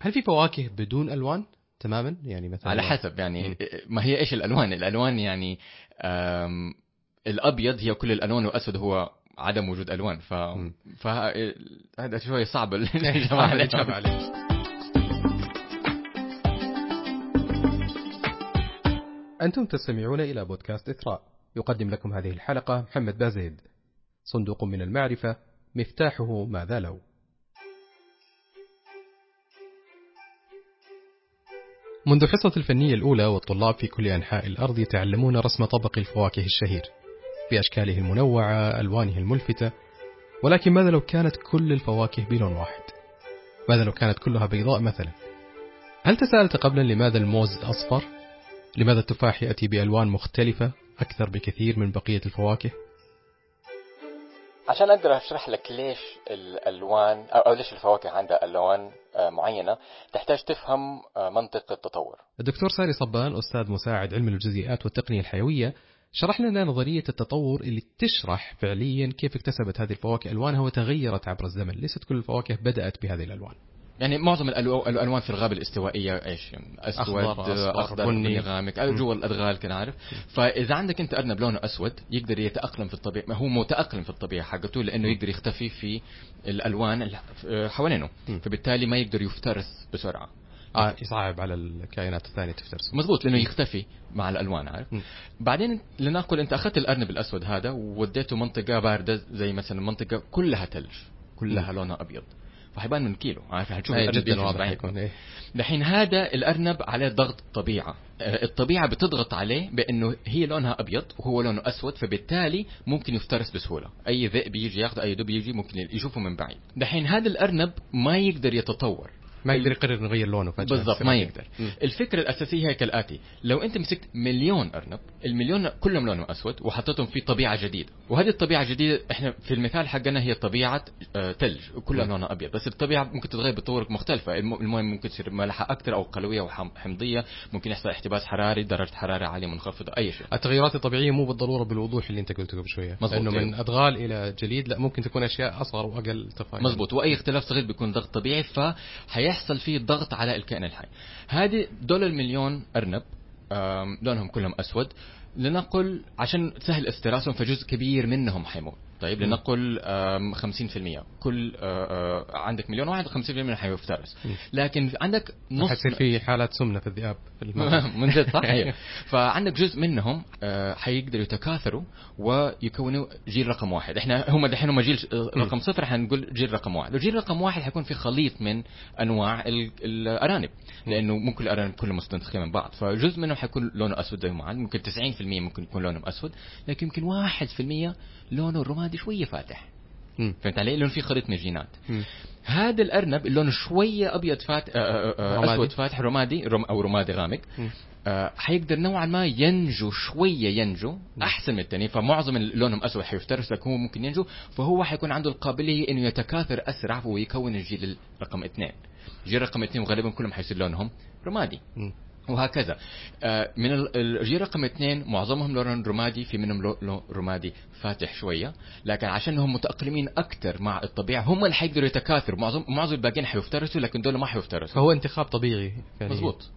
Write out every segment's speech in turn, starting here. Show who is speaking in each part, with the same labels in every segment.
Speaker 1: هل في فواكه بدون ألوان تماما يعني مثلا
Speaker 2: على حسب يعني. ما هي إيش الألوان الألوان يعني الأبيض هي كل الألوان والأسود هو عدم وجود ألوان ف. فهذا شوي صعب الإجابة عليه.
Speaker 1: عليه أنتم تستمعون إلى بودكاست إثراء يقدم لكم هذه الحلقة محمد بازيد صندوق من المعرفة مفتاحه ماذا لو منذ حصة الفنية الأولى والطلاب في كل أنحاء الأرض يتعلمون رسم طبق الفواكه الشهير بأشكاله المنوعة ألوانه الملفتة. ولكن ماذا لو كانت كل الفواكه بلون واحد؟ ماذا لو كانت كلها بيضاء مثلا؟ هل تساءلت قبلا لماذا الموز أصفر؟ لماذا التفاح يأتي بألوان مختلفة أكثر بكثير من بقية الفواكه؟
Speaker 2: عشان أقدر أشرح لك ليش الألوان أو ليش الفواكه عندها ألوان آه، معينة تحتاج تفهم آه، منطق التطور.
Speaker 1: الدكتور ساري صبان أستاذ مساعد علم الجزيئات والتقنية الحيوية شرح لنا نظرية التطور اللي تشرح فعليا كيف اكتسبت هذه الفواكه ألوانها وتغيرت عبر الزمن. ليست كل الفواكه بدأت بهذه الألوان.
Speaker 2: يعني معظم الألوان في الغابة الاستوائية إيش؟ أسود
Speaker 1: أخضر بني.
Speaker 2: بني غامق جوا الأدغال كده عارف. فإذا عندك أنت ارنب لونه أسود يقدر يتأقلم في الطبيعة ما هو متأقلم في الطبيعة حقته لأنه يقدر يختفي في الألوان حوالينه. فبالتالي ما يقدر يفترس بسرعة.
Speaker 1: آه يصعب على الكائنات الثانية تفترس
Speaker 2: مزبوط لأنه يختفي مع الألوان عارف.
Speaker 1: م.
Speaker 2: بعدين لنقل أنت أخذت الأرنب الأسود هذا ووديته منطقة باردة زي مثلا منطقة كلها ثلج كلها لونها أبيض. فحيبان من كيلو. عارف حتشوف
Speaker 1: أي
Speaker 2: الأرنب
Speaker 1: جدا
Speaker 2: يمشي
Speaker 1: واضح.
Speaker 2: دحين هذا الأرنب عليه ضغط طبيعه آه، الطبيعة بتضغط عليه بأنه هي لونها أبيض وهو لونه أسود فبالتالي ممكن يفترس بسهولة. أي ذئب يجي ياخذ أي دب يجي ممكن يشوفه من بعيد. دحين هذا الأرنب ما يقدر يتطور.
Speaker 1: ما يقدر يقرر نغير لونه فجأة
Speaker 2: بالضبط ما يقدر
Speaker 1: م.
Speaker 2: الفكرة الأساسية هي كالاتي لو أنت مسكت مليون أرنب المليون كلهم لونهم أسود وحطيتهم في طبيعة جديدة وهذه الطبيعة الجديدة إحنا في المثال حقنا هي طبيعة آه، ثلج وكلها
Speaker 1: م.
Speaker 2: لونها أبيض بس الطبيعة ممكن تتغير بطرق مختلفة الم- الموية ممكن تصير مالحة أكثر أو قلوية وحمضيه ممكن يحصل احتباس حراري درجة حرارة عالية منخفضة أي شيء
Speaker 1: التغيرات الطبيعية مو بالضرورة بالوضوح اللي أنت قلته قبل شوية
Speaker 2: مظبوط،
Speaker 1: لأنه من
Speaker 2: أيوه.
Speaker 1: أدغال إلى جليد لا ممكن تكون أشياء أصغر وأقل تفاعل
Speaker 2: مزبوط وأي اختلاف صغير بيكون ضغط طبيعي فحيحصل فيه ضغط على الكائن الحي. هذه دول المليون أرنب آم، لونهم كلهم أسود. لنقل عشان سهل استراسهم فجزء كبير منهم حيموت. طيب. لنقل آم، 50% كل عندك مليون واحد 50% منهم حيفترس. لكن عندك نص
Speaker 1: حيصير في حالات سمنة في الذئاب.
Speaker 2: من جد صح أيوه فعندك جزء منهم حيقدروا يتكاثروا ويكونوا جيل رقم واحد. إحنا هم دحين هم جيل رقم صفر حنقول جيل رقم واحد. وجيل رقم واحد حيكون في خليط من أنواع ال- الأرانب لأنه ممكن الارانب كلهم مستنسخين من بعض. فجزء منهم حيكون لونه أسود زي ما ممكن 90% ممكن يكون لونهم أسود. لكن يمكن 1% لونه رمادي شوية فاتح
Speaker 1: مم.
Speaker 2: فهمت علي؟ لأنه في خليط من الجينات. هذا الأرنب اللي لونه شوية أبيض فاتح
Speaker 1: رمادي.
Speaker 2: أسود فاتح رمادي رم أو رمادي غامق. آه، حيقدر نوعا ما ينجو شوية ينجو أحسن من الثاني فمعظم لونهم أسود حيفترس لكن هو ممكن ينجو فهو حيكون عنده القابلية إنه يتكاثر أسرع ويكون الجيل رقم اثنين الجيل رقم اثنين وغالبا كلهم حيصير لونهم رمادي. وهكذا. آه، من ال- الجيل رقم اثنين معظمهم لون رمادي في منهم لو- لون رمادي فاتح شوية. لكن عشانهم متأقلمين أكثر مع الطبيعة هم اللي حيقدروا يتكاثروا. معظم معظم الباقيين حيفترسوا لكن دول ما حيفترسوا.
Speaker 1: فهو انتخاب طبيعي يعني.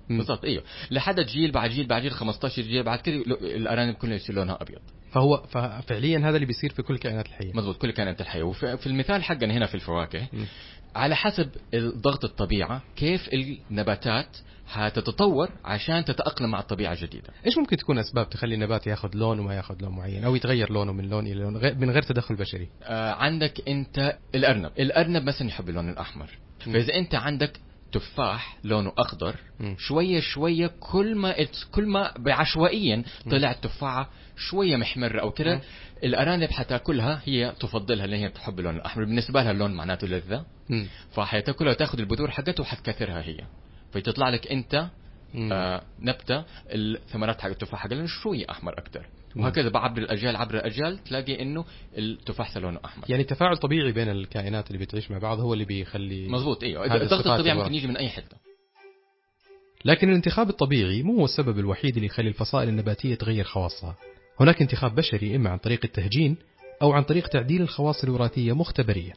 Speaker 2: بالضبط أيوه. لحد جيل بعد جيل بعد جيل 15 جيل بعد كده الأرانب كلها يصير لونها أبيض.
Speaker 1: فهو ففعليا هذا اللي بيصير في كل الكائنات الحية.
Speaker 2: مظبوط كل كائنات الحية. وفي في المثال حقنا هنا في الفواكه
Speaker 1: مم.
Speaker 2: على حسب ضغط الطبيعة كيف النباتات هتتطور عشان تتأقلم مع الطبيعة الجديده
Speaker 1: إيش ممكن تكون أسباب تخلي النبات ياخذ لون وما ياخذ لون معين؟ أو يتغير لونه من لون إلى لون من غير تدخل بشري.
Speaker 2: آه عندك أنت الأرنب. الأرنب مثلا يحب اللون
Speaker 1: الأحمر.
Speaker 2: فإذا أنت عندك تفاح لونه
Speaker 1: أخضر.
Speaker 2: شوية شوية كل ما كل ما بعشوائيا طلعت تفاحه شوية محمره أو كده
Speaker 1: مم.
Speaker 2: الأرانب حتاكلها هي تفضلها لأن هي تحب اللون الأحمر بالنسبة لها اللون معناته
Speaker 1: لذة.
Speaker 2: فحتاكلها وتاخذ البذور حقته وحتكاثرها هي فتطلع لك
Speaker 1: أنت.
Speaker 2: آه نبتة الثمرات حق التفاح حقها شوية أحمر أكثر وهكذا عبر الأجيال عبر الأجيال تلاقي إنه التفاح لونه أحمر.
Speaker 1: يعني تفاعل طبيعي بين الكائنات اللي بتعيش مع بعض هو اللي بيخلي
Speaker 2: مظبوط
Speaker 1: أيوه
Speaker 2: الضغط الطبيعي. ممكن يجي من أي حتة.
Speaker 1: لكن الانتخاب الطبيعي مو هو السبب الوحيد اللي يخلي الفصائل النباتية تغير خواصها. هناك انتخاب بشري إما عن طريق التهجين أو عن طريق تعديل الخواص الوراثية مختبريا.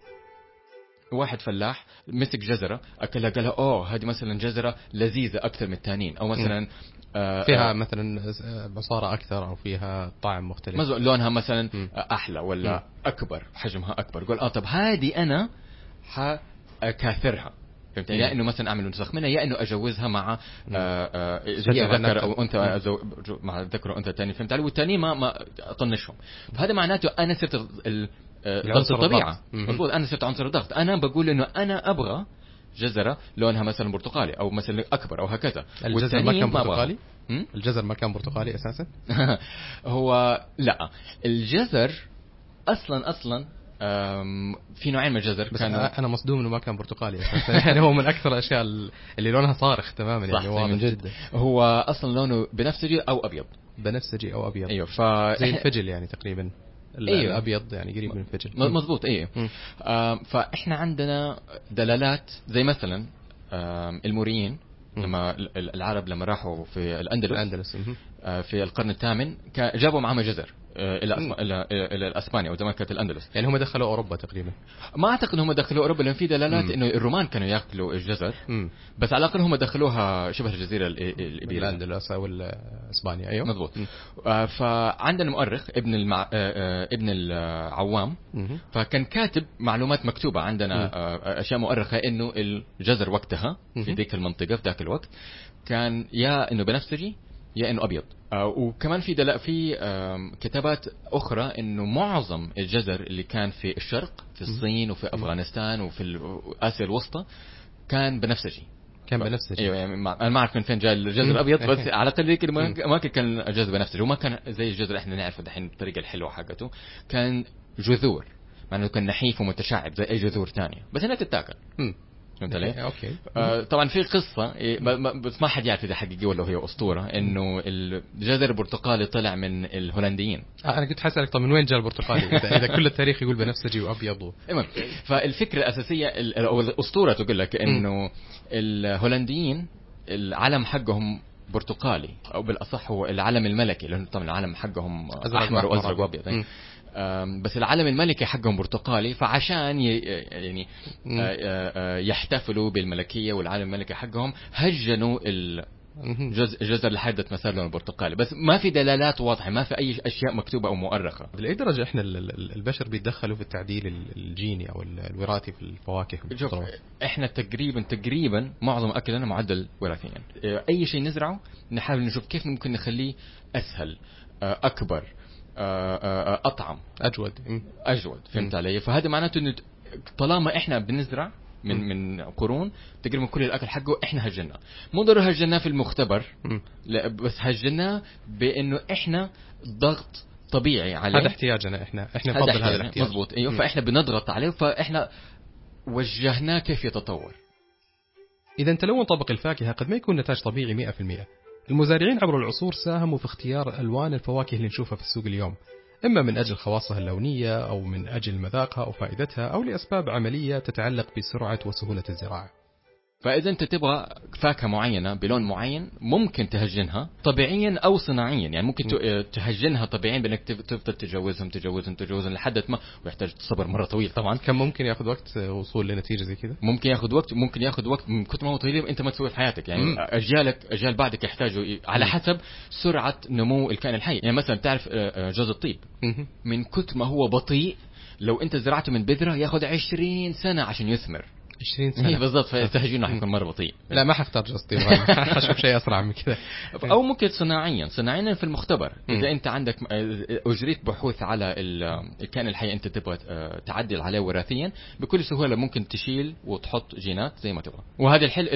Speaker 2: واحد فلاح مسك جزرة أكلها قالها أوه هذه مثلا جزرة لذيذة أكثر من الثانيين أو مثلا آه،
Speaker 1: فيها
Speaker 2: آه،
Speaker 1: مثلا بصارة أكثر أو فيها طعم مختلف
Speaker 2: مزو- لونها مثلا
Speaker 1: مم.
Speaker 2: أحلى ولا
Speaker 1: مم.
Speaker 2: أكبر حجمها أكبر يقول آه طب هذه أنا حأكاثرها فهمت. يا إنه مثلا أعمل نسخ منها يا إنه أجوزها مع آه، آه، ذكر. أو
Speaker 1: أنثى.
Speaker 2: أزو- مع ذكر وانثى ثاني فهمت علي والثاني ما ما أطنشهم فهذا معناته أنا صرت آه، ضغط
Speaker 1: الطبيعة.
Speaker 2: مضبوط أنا صرت عنصر الضغط. أنا بقول إنه أنا أبغى جزرة لونها مثلا برتقالي أو مثلا أكبر أو هكذا.
Speaker 1: الجزر ما كان. برتقالي؟ الجزر ما كان برتقالي أساسا؟
Speaker 2: هو لا. الجزر أصلا أصلا في نوعين من الجزر.
Speaker 1: بس
Speaker 2: كانوا
Speaker 1: أنا مصدوم إنه ما كان برتقالي يعني هو من أكثر الأشياء اللي لونها صارخ تماما يعني. واضح
Speaker 2: من جد هو أصلا لونه بنفسجي أو أبيض.
Speaker 1: بنفسجي أو أبيض.
Speaker 2: أيوه ف
Speaker 1: زي الفجل يعني تقريبا.
Speaker 2: أيوه.
Speaker 1: الأبيض يعني قريب من الفجل
Speaker 2: م- مضبوط
Speaker 1: أيوه.
Speaker 2: آم، فإحنا عندنا دلالات زي مثلا الموريين. لما ال- ال- العرب لما راحوا في
Speaker 1: الأندلس مهم.
Speaker 2: آه، في القرن الثامن جابوا معهم جزر آه، إلى
Speaker 1: مم.
Speaker 2: أسب- إلى إلى أسبانيا أو زمان كانت الأندلس
Speaker 1: يعني هم دخلوا أوروبا تقريبا
Speaker 2: ما أعتقد هم دخلوا أوروبا لأن في دلالات
Speaker 1: مم.
Speaker 2: إنه الرومان كانوا ياكلوا الجزر
Speaker 1: امم
Speaker 2: بس على الأقل هم دخلوها شبه الجزيرة ال- ال- الابيريه
Speaker 1: الاندلس أو إسبانيا أيوه
Speaker 2: مضبوط
Speaker 1: مم.
Speaker 2: آه، فعندنا مؤرخ ابن المع... آه، آه، ابن العوام
Speaker 1: مهم.
Speaker 2: فكان كاتب معلومات مكتوبة عندنا
Speaker 1: مم.
Speaker 2: آه، أشياء مؤرخة إنه الجزر وقتها في. ذيك المنطقة في ذاك الوقت كان يا إنه بنفسجي يا إنه أبيض. آه، وكمان في دل... في كتابات أخرى إنه معظم الجزر اللي كان في الشرق في الصين وفي أفغانستان وفي آسيا الوسطى كان بنفسجي
Speaker 1: كان بنفسجي
Speaker 2: أيوه يعني أنا ما أعرف من فين جاء الجزر الأبيض بس على الاقل ذيك ما كان الجزر بنفسجي وما كان زي الجزر إحنا نعرفه دحين الطريقة الحلوة حقته. كان جذور مع إنه كان نحيف ومتشعب زي أي جذور ثانية. بس إنها تتاكل. فهمت علي؟
Speaker 1: أوكي.
Speaker 2: آه طبعا في قصة إيه، بس ما حد يعرف إذا حقيقيه ولا هي أسطورة إنه الجزر البرتقالي طلع من الهولنديين.
Speaker 1: آه، أنا كنت حاسالك طب من وين جاء البرتقالي؟ اذا إذا كل التاريخ يقول بنفسجي وأبيض و...
Speaker 2: المهم فالفكرة الأساسية ال- أو الأسطورة تقول لك إنه الهولنديين العلم حقهم برتقالي أو بالأصح هو العلم الملكي لأنه طبعا العلم حقهم
Speaker 1: أزرق
Speaker 2: أحمر
Speaker 1: وأزرق.
Speaker 2: وأبيض. بس العلم الملكي حقهم برتقالي فعشان يعني. آه، آه، آه، يحتفلوا بالملكية والعلم الملكي حقهم هجنوا جزر لحد ما صار لونه برتقالي بس ما في دلالات واضحة ما في أي أشياء مكتوبة أو مؤرخة.
Speaker 1: لاي درجة إحنا ال- ال- البشر بيتدخلوا في التعديل ال- الجيني أو ال- الوراثي في الفواكه
Speaker 2: شوف؟ إحنا تقريبا تقريبا معظم أكلنا معدل وراثيا. أي شيء نزرعه نحاول نشوف كيف ممكن نخليه أسهل أكبر.
Speaker 1: أطعم أجود.
Speaker 2: أجود فهمت. علي فهذا معناته إنه طالما إحنا بنزرع من. من قرون تقريبا كل الأكل حقه إحنا هجناه مو ضروري هجناه في المختبر. لا بس هجناه بإنه إحنا ضغط طبيعي عليه
Speaker 1: هذا احتياجنا إحنا إحنا
Speaker 2: هذا
Speaker 1: نفضل هذا
Speaker 2: احتياجنا.
Speaker 1: الاحتياج
Speaker 2: مضبوط أيوه
Speaker 1: مم.
Speaker 2: فإحنا بنضغط عليه فإحنا وجهناه كيف يتطور
Speaker 1: إذا تلون طبق الفاكهة قد ما يكون نتاج طبيعي 100% المزارعين عبر العصور ساهموا في اختيار ألوان الفواكه اللي نشوفها في السوق اليوم إما من أجل خواصها اللونية أو من أجل مذاقها أو فائدتها أو لأسباب عملية تتعلق بسرعة وسهولة الزراعة.
Speaker 2: فإذا أنت تبغى فاكهة معينة بلون معين ممكن تهجنها طبيعيا أو صناعيا يعني ممكن تهجنها طبيعيا بأنك تف- تفضل تجوزهم تجوزهم تجوزهم لحد ما ويحتاج صبر مرة طويل طبعا
Speaker 1: كم ممكن ياخذ وقت وصول لنتيجة زي كذا؟
Speaker 2: ممكن ياخذ وقت ممكن ياخذ وقت من كثر ما هو طويل أنت ما تسوي في حياتك يعني
Speaker 1: مم.
Speaker 2: أجيالك أجيال بعدك يحتاجوا على. حسب سرعة نمو الكائن الحي يعني مثلا تعرف آه، آه، جوز الطيب. من كثر ما هو بطيء لو أنت زرعته من بذرة ياخذ 20 سنة عشان يثمر
Speaker 1: 20
Speaker 2: هي
Speaker 1: سنة.
Speaker 2: بالضبط فتهجينه حيكون مرة بطيء.
Speaker 1: لا ما حختار طيب حشوف شيء أسرع من كذا.
Speaker 2: أو ممكن صناعيا. صناعيا في المختبر. إذا أنت عندك أجريت بحوث على ال- الكائن الحي أنت تبغى آه، تعدل عليه وراثيا بكل سهولة ممكن تشيل وتحط جينات زي ما تبغى. وهذا الحل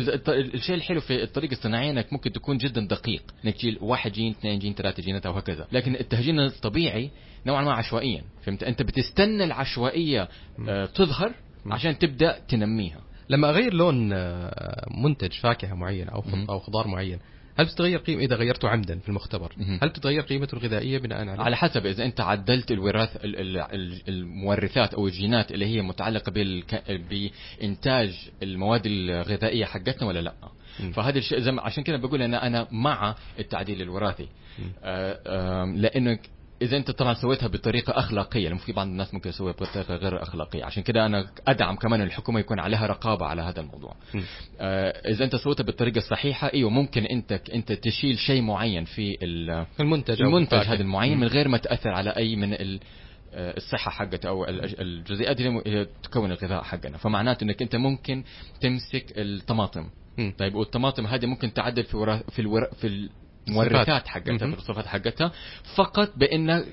Speaker 2: الشيء الحلو في الطريقة الصناعية إنك ممكن تكون جدا دقيق. إنك تشيل واحد جين اثنين جين ثلاثة جينات أو هكذا. لكن التهجين الطبيعي نوعا ما عشوائيا. فهمت؟ أنت بتستنى العشوائية آه، تظهر عشان تبدأ تنميها.
Speaker 1: لما أغير لون آه، منتج فاكهة معين أو أو خضار معين هل بتتغير قيمه إذا غيرته عمدا في المختبر. هل بتتغير قيمته الغذائية بناء عليه
Speaker 2: على حسب إذا أنت عدلت الوراث ال- ال- ال- المورثات أو الجينات اللي هي متعلقة بالك... بإنتاج المواد الغذائية حقتنا ولا لأ.
Speaker 1: مم.
Speaker 2: فهذا الشيء زي عشان كذا بقول أنا أنا مع التعديل الوراثي. آه، آم، لأنه إذا أنت طبعا سويتها بطريقة أخلاقية لأنه في بعض الناس ممكن يسويها بطريقة غير أخلاقية. عشان كده أنا أدعم كمان الحكومة يكون عليها رقابة على هذا الموضوع. آه إذا أنت سويتها بالطريقة الصحيحة أيوه ممكن أنت أنت تشيل شيء معين في
Speaker 1: المنتج
Speaker 2: المنتج هذا المعين من غير ما تأثر على أي من ال آه، الصحة حقته أو الجزيئات اللي تكون الغذاء حقنا. فمعناته أنك أنت ممكن تمسك الطماطم. طيب والطماطم هذه ممكن تعدل في ورا في الور في المورثات حقتها في الصفات حقتها. فقط بإن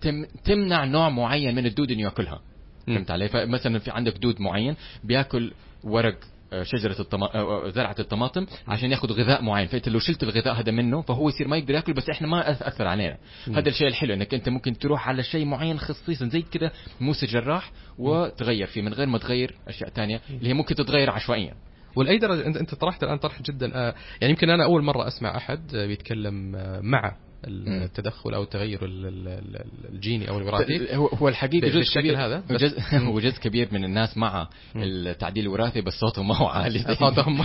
Speaker 2: تم تمنع نوع معين من الدود إنه يأكلها. فهمت علي؟ فمثلا في عندك دود معين بيأكل ورق آه، شجرة الطما... آه، آه، زرعة الطماطم عشان ياخذ غذاء معين. فإنت لو شلت الغذاء هذا منه فهو يصير ما يقدر يأكل بس إحنا ما أثر علينا. هذا الشيء الحلو إنك أنت ممكن تروح على شيء معين خصيصا زي كذا موسى جراح وتغير فيه من غير ما تغير أشياء ثانية اللي هي ممكن تتغير عشوائيا.
Speaker 1: ولاي درجه انت أنت طرحت الآن طرح جدا آه، يعني يمكن أنا أول مرة أسمع أحد آه، بيتكلم آه، مع التدخل أو التغير الجيني أو الوراثي.
Speaker 2: هو الحقيقة جزء كبير. هذا؟ هو جزء كبير من الناس مع التعديل الوراثي بس صوتهم ما هو عالي.
Speaker 1: صوتهم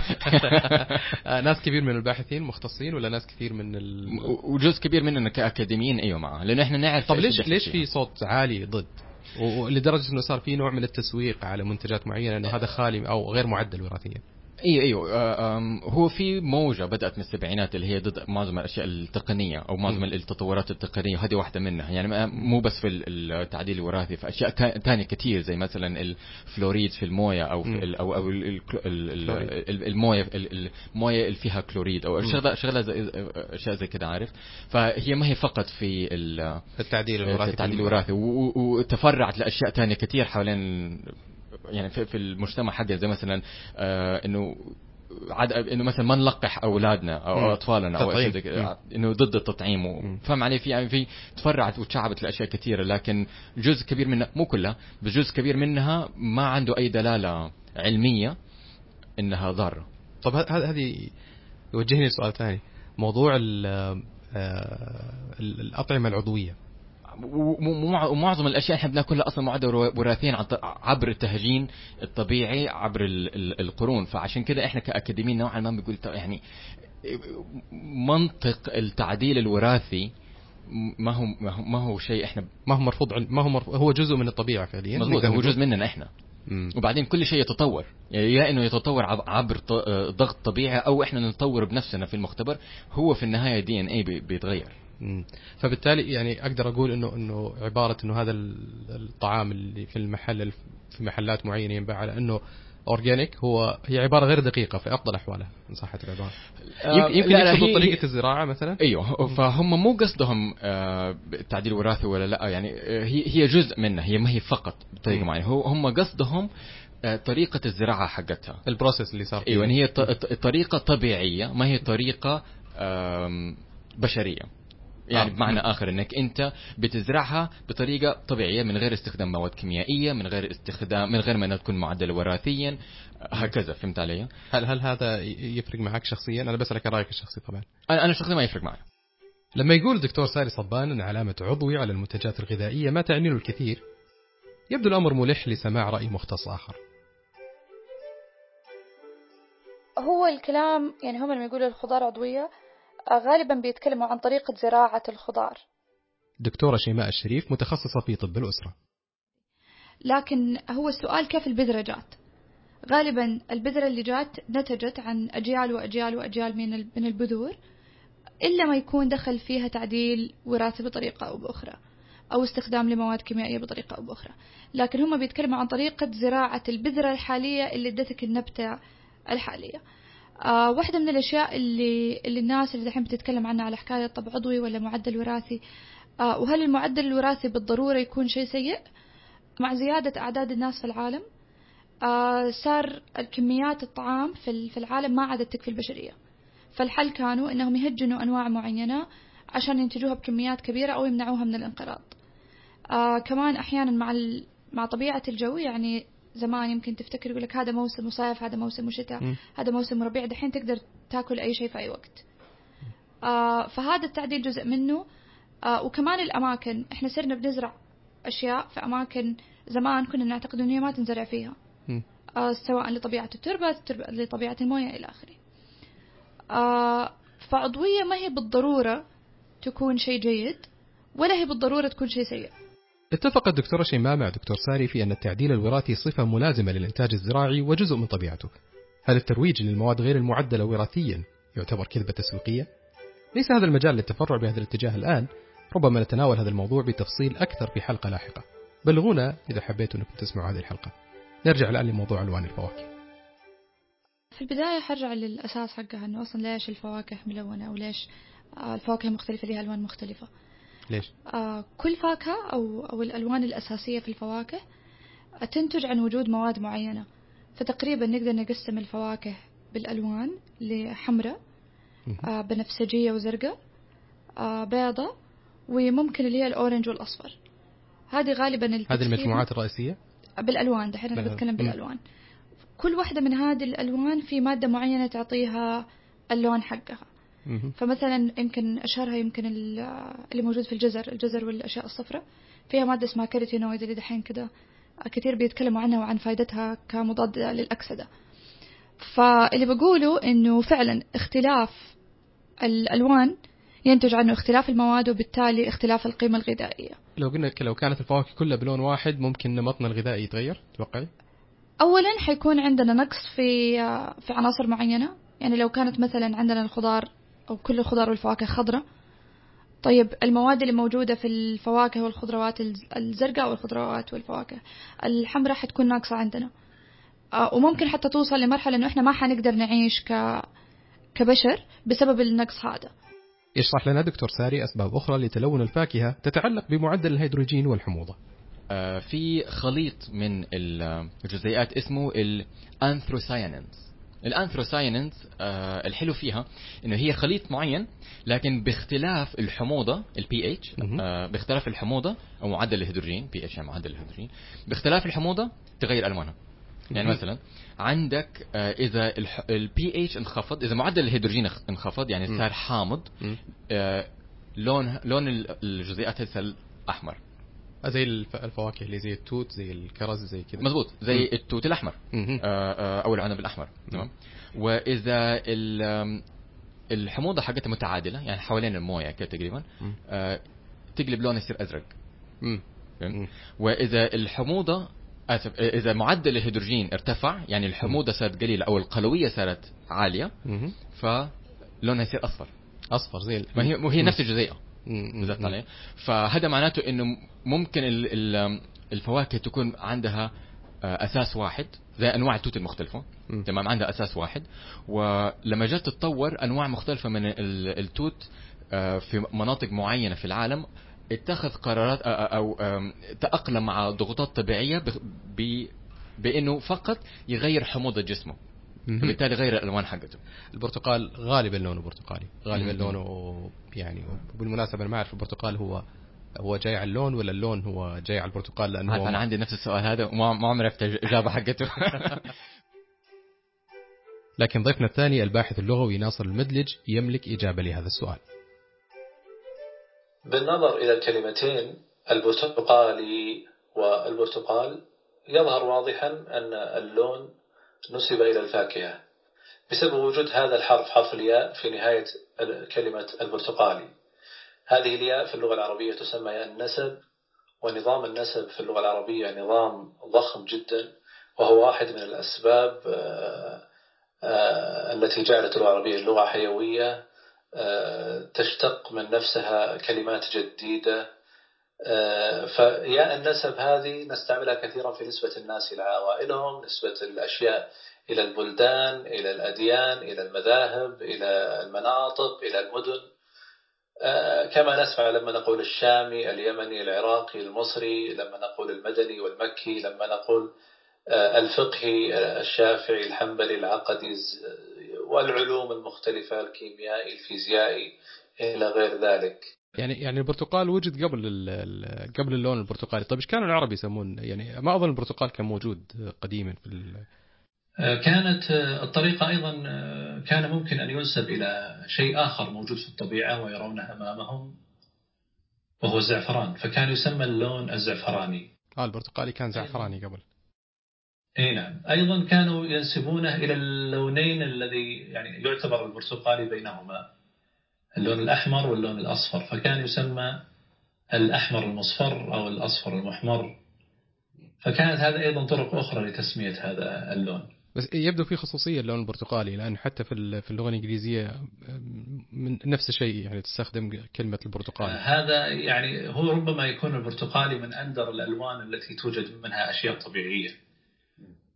Speaker 1: ناس كبير من الباحثين مختصين ولا ناس كثير من ال...
Speaker 2: وجزء كبير مننا كاكاديميين أيوه معه. لأنه إحنا نعرف
Speaker 1: طب ليش ليش في صوت عالي ضد؟ ولدرجه إنه صار في نوع من التسويق على منتجات معينة انه هذا خالي أو غير معدل وراثيا.
Speaker 2: أيوه أيوه هو في موجة بدأت من السبعينات اللي هي ضد معظم الأشياء التقنية أو معظم التطورات التقنية وهذه واحدة منها. يعني مو بس في التعديل الوراثي في أشياء ثانية كثير زي مثلا الفلوريد في الموية أو في أو أو الموية الموية اللي فيها كلوريد أو شغله شغلة زي أشياء زي كذا عارف؟ فهي ما هي فقط في
Speaker 1: التعديل الوراثي
Speaker 2: التعديل الوراثي وتفرعت لأشياء ثانية كثير حوالين يعني في, في المجتمع حقنا زي مثلا آه إنه عد... إنه مثلا ما نلقح أولادنا أو مم. أطفالنا أو إنه ضد التطعيم فهم علي؟ في يعني في تفرعت وتشعبت لأشياء كثيرة لكن جزء كبير منها مو كلها بس جزء كبير منها ما عنده أي دلالة علمية إنها ضارة.
Speaker 1: طب هذه يوجهني لسؤال ثاني. موضوع آه، الأطعمة العضوية.
Speaker 2: ومعظم الأشياء إحنا بناكلها أصلا معدة وراثيا عبر التهجين الطبيعي عبر القرون. فعشان كده إحنا كاكاديميين نوعا ما بنقول يعني منطق التعديل الوراثي ما هو ما هو شيء إحنا
Speaker 1: ما هو مرفوض ما هو مرفوض هو جزء من الطبيعة فعليا
Speaker 2: مضبوط هو جزء مننا إحنا. مم. وبعدين كل شيء يتطور. يعني يا إنه يتطور عبر ضغط طبيعي أو إحنا نتطور بنفسنا في المختبر هو في النهاية دي ان اي بيتغير.
Speaker 1: فبالتالي يعني أقدر أقول انه إنه عبارة إنه هذا الطعام اللي في المحل في محلات معينة ينباع على إنه اورجانيك هو هي عبارة غير دقيقة في أفضل أحوالها إن صحت العبارة. آه، يمكن يقصدوا طريقة الزراعة مثلا؟
Speaker 2: أيوه فهم مو قصدهم آه، تعديل وراثي ولا لا يعني آه، هي هي جزء منها هي ما هي فقط بطريقة معينة. هو هم قصدهم طريقة الزراعة حقتها.
Speaker 1: البروسيس اللي صار
Speaker 2: أيوه يعني هي طريقة طبيعية ما هي طريقة بشرية. يعني آه. بمعنى آخر إنك أنت بتزرعها بطريقة طبيعية من غير استخدام مواد كيميائية من غير استخدام من غير ما تكون معدلة وراثيا هكذا فهمت علي؟
Speaker 1: هل هل هذا يفرق معك شخصيا؟ أنا بسألك رأيك الشخصي طبعا.
Speaker 2: أنا أنا شخصيا ما يفرق معي.
Speaker 1: لما يقول الدكتور ساري صبان إن علامة عضوي على المنتجات الغذائية ما تعني له الكثير يبدو الأمر ملح لسماع رأي مختص آخر.
Speaker 3: هو الكلام يعني هم لما يقولوا الخضار عضوية غالبا بيتكلموا عن طريقة زراعة الخضار.
Speaker 1: دكتورة شيماء الشريف متخصصة في طب الأسرة.
Speaker 3: لكن هو السؤال كيف البذرة جات؟ غالبا البذرة اللي جات نتجت عن أجيال وأجيال وأجيال من من البذور إلا ما يكون دخل فيها تعديل وراثي بطريقة أو بأخرى أو استخدام لمواد كيميائية بطريقة أو بأخرى. لكن هم بيتكلموا عن طريقة زراعة البذرة الحالية اللي ادتك النبتة الحالية. آه واحدة من الأشياء اللي اللي الناس اللي دحين بتتكلم عنها على حكاية طب عضوي ولا معدل وراثي آه وهل المعدل الوراثي بالضرورة يكون شيء سيء؟ مع زيادة أعداد الناس في العالم آه صار كميات الطعام في في العالم ما عادت تكفي البشرية فالحل كانوا إنهم يهجنوا أنواع معينة عشان ينتجوها بكميات كبيرة أو يمنعوها من الانقراض آه كمان أحيانا مع مع طبيعة الجو يعني زمان يمكن تفتكر يقول لك هذا موسم صيف هذا موسم شتاء هذا موسم ربيع دحين تقدر تاكل أي شيء في أي وقت. آه فهذا التعديل جزء منه. آه وكمان الأماكن إحنا صرنا بنزرع أشياء في أماكن زمان كنا نعتقد انه هي ما تنزرع فيها. آه سواء لطبيعة التربة لطبيعة الموية إلى آخره. آه فعضوية ما هي بالضرورة تكون شيء جيد ولا هي بالضرورة تكون شيء سيء.
Speaker 1: اتفق الدكتورة شيماء مع دكتور ساري في أن التعديل الوراثي صفة ملازمة للإنتاج الزراعي وجزء من طبيعته هل الترويج للمواد غير المعدلة وراثيا يعتبر كذبة تسويقية؟ ليس هذا المجال للتفرع بهذا الاتجاه الآن ربما نتناول هذا الموضوع بتفصيل أكثر في حلقة لاحقة. بلغونا إذا حبيتوا أنكم تسمعوا هذه الحلقة. نرجع الآن لموضوع ألوان الفواكه.
Speaker 3: في البداية حرجع للأساس حقها أنه أصلا ليش الفواكه ملونة أو ليش الفواكه مختلفة لها ألوان مختلفة.
Speaker 1: ليش؟
Speaker 3: آه كل فاكهة أو أو الألوان الأساسية في الفواكه تنتج عن وجود مواد معينة. فتقريبا نقدر نقسم الفواكه بالألوان لحمراء آه بنفسجية وزرقاء آه بيضة وممكن اللي هي الأورنج والأصفر. هذه غالبا
Speaker 1: هذه المجموعات الرئيسية؟
Speaker 3: بالألوان دحين أنا بتكلم بالألوان. كل واحدة من هذه الألوان في مادة معينة تعطيها اللون حقها. فمثلا يمكن أشهرها يمكن اللي موجود في الجزر الجزر والأشياء الصفراء. فيها مادة اسمها كاريتينويد اللي دحين كده كثير بيتكلموا عنها وعن فائدتها كمضاد للأكسدة. فاللي بقوله إنه فعلا اختلاف الألوان ينتج عنه اختلاف المواد وبالتالي اختلاف القيمة الغذائية.
Speaker 1: لو قلنا لو كانت الفواكه كلها بلون واحد ممكن نمطنا الغذائي يتغير توقعي؟
Speaker 3: أولا حيكون عندنا نقص في في عناصر معينة. يعني لو كانت مثلا عندنا الخضار أو كل الخضار والفواكه خضراء. طيب المواد اللي موجودة في الفواكه والخضروات الزرقاء والخضروات والفواكه الحمراء حتكون ناقصة عندنا. آه، وممكن حتى توصل لمرحلة إنه إحنا ما حنقدر نعيش ك كبشر بسبب النقص هذا.
Speaker 1: يشرح لنا دكتور ساري أسباب أخرى لتلون الفاكهة تتعلق بمعدل الهيدروجين والحموضة.
Speaker 2: آه، في خليط من الجزيئات اسمه ال anthocyanins ال anthocyanins آه الحلو فيها إنه هي خليط معين لكن باختلاف الحموضة البي اتش آه باختلاف الحموضة أو معدل الهيدروجين بي اتش يعني معدل الهيدروجين باختلاف الحموضة تغير ألوانها. يعني مثلا عندك آه إذا البي اتش انخفض إذا معدل الهيدروجين انخفض يعني صار حامض آه لون لون الجزيئات هذه أحمر.
Speaker 1: زي الفواكه اللي زي التوت زي الكرز زي كذا
Speaker 2: مزبوط زي م. التوت الأحمر. آه، آه، أو العنب الأحمر. تمام. وإذا الحموضة حقتها متعادلة يعني حوالين الموية كده تقريبا آه، تقلب لونها يصير أزرق. وإذا الحموضة اسف إذا معدل الهيدروجين ارتفع يعني الحموضة صارت قليلة أو القلوية صارت عالية فلونها يصير أصفر.
Speaker 1: أصفر زي
Speaker 2: ما هي وهي نفس الجزيئة. بالضبط عليه. فهذا معناته إنه ممكن الفواكه تكون عندها آه، أساس واحد زي أنواع التوت المختلفة. م. تمام؟ عندها أساس واحد. ولما جت تتطور أنواع مختلفة من التوت آه، في مناطق معينة في العالم اتخذ قرارات أو تأقلم مع ضغوطات طبيعية بإنه فقط يغير حموضة جسمه. فبالتالي غير الألوان حقته.
Speaker 1: البرتقال غالبا لونه برتقالي. غالبا لونه يعني وبالمناسبة أنا ما أعرف البرتقال هو هو جاي على اللون ولا اللون هو جاي على البرتقال لأنه
Speaker 2: هو أنا عندي نفس السؤال هذا وما عمري عرفت الاجابه حقته.
Speaker 1: لكن ضيفنا الثاني الباحث اللغوي ناصر المدلج يملك إجابة لهذا السؤال.
Speaker 4: بالنظر إلى الكلمتين البرتقالي والبرتقال يظهر واضحا أن اللون نسب إلى الفاكهة. بسبب وجود هذا الحرف حرف الياء في نهاية كلمة البرتقالي. هذه الياء في اللغة العربية تسمى ياء النسب ونظام النسب في اللغة العربية نظام ضخم جدا وهو واحد من الأسباب آه، آه، التي جعلت اللغة العربية لغة حيوية آه، تشتق من نفسها كلمات جديدة فياء النسب هذه نستعملها كثيرا في نسبة الناس إلى عوائلهم نسبة الأشياء إلى البلدان إلى الأديان إلى المذاهب إلى المناطق إلى المدن. آه، كما نسمع لما نقول الشامي اليمني العراقي المصري لما نقول المدني والمكي لما نقول آه، الفقهي الشافعي الحنبلي العقدي والعلوم المختلفة الكيميائي الفيزيائي إلى غير ذلك.
Speaker 1: يعني يعني البرتقال وجد قبل قبل اللون البرتقالي. طيب إيش كانوا العرب يسمون؟ يعني ما أظن البرتقال كان موجود قديما في
Speaker 4: آه، كانت آه، الطريقة أيضا آه، كان ممكن أن ينسب إلى شيء آخر موجود في الطبيعة ويرونه أمامهم وهو الزعفران. فكان يسمى اللون الزعفراني.
Speaker 1: آه البرتقالي كان زعفراني قبل.
Speaker 4: إي نعم. أيضا كانوا ينسبونه إلى اللونين الذي يعني يعتبر البرتقالي بينهما. اللون الأحمر واللون الأصفر فكان يسمى الأحمر المصفر أو الأصفر المحمر. فكانت هذه أيضا طرق أخرى لتسمية هذا اللون.
Speaker 1: بس يبدو في خصوصية اللون البرتقالي لأن حتى في في اللغة الإنجليزية من نفس الشيء يعني تستخدم كلمة البرتقالي.
Speaker 4: هذا يعني هو ربما يكون البرتقالي من أندر الألوان التي توجد منها أشياء طبيعية.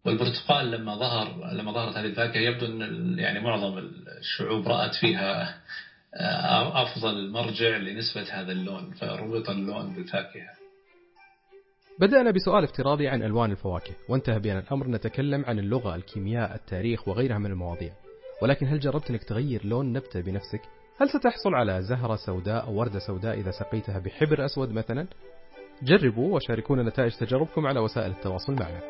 Speaker 4: والبرتقال لما ظهر لما ظهرت هذه الفاكهة يبدو أن يعني معظم الشعوب رأت فيها أفضل مرجع لنسبة هذا اللون فربط اللون بالفاكهة
Speaker 1: بدأنا بسؤال افتراضي عن ألوان الفواكه وانتهى بنا الأمر نتكلم عن اللغة الكيمياء التاريخ وغيرها من المواضيع ولكن هل جربت أنك تغير لون نبتة بنفسك؟ هل ستحصل على زهرة سوداء أو وردة سوداء إذا سقيتها بحبر أسود مثلا؟ جربوا وشاركونا نتائج تجاربكم على وسائل التواصل معنا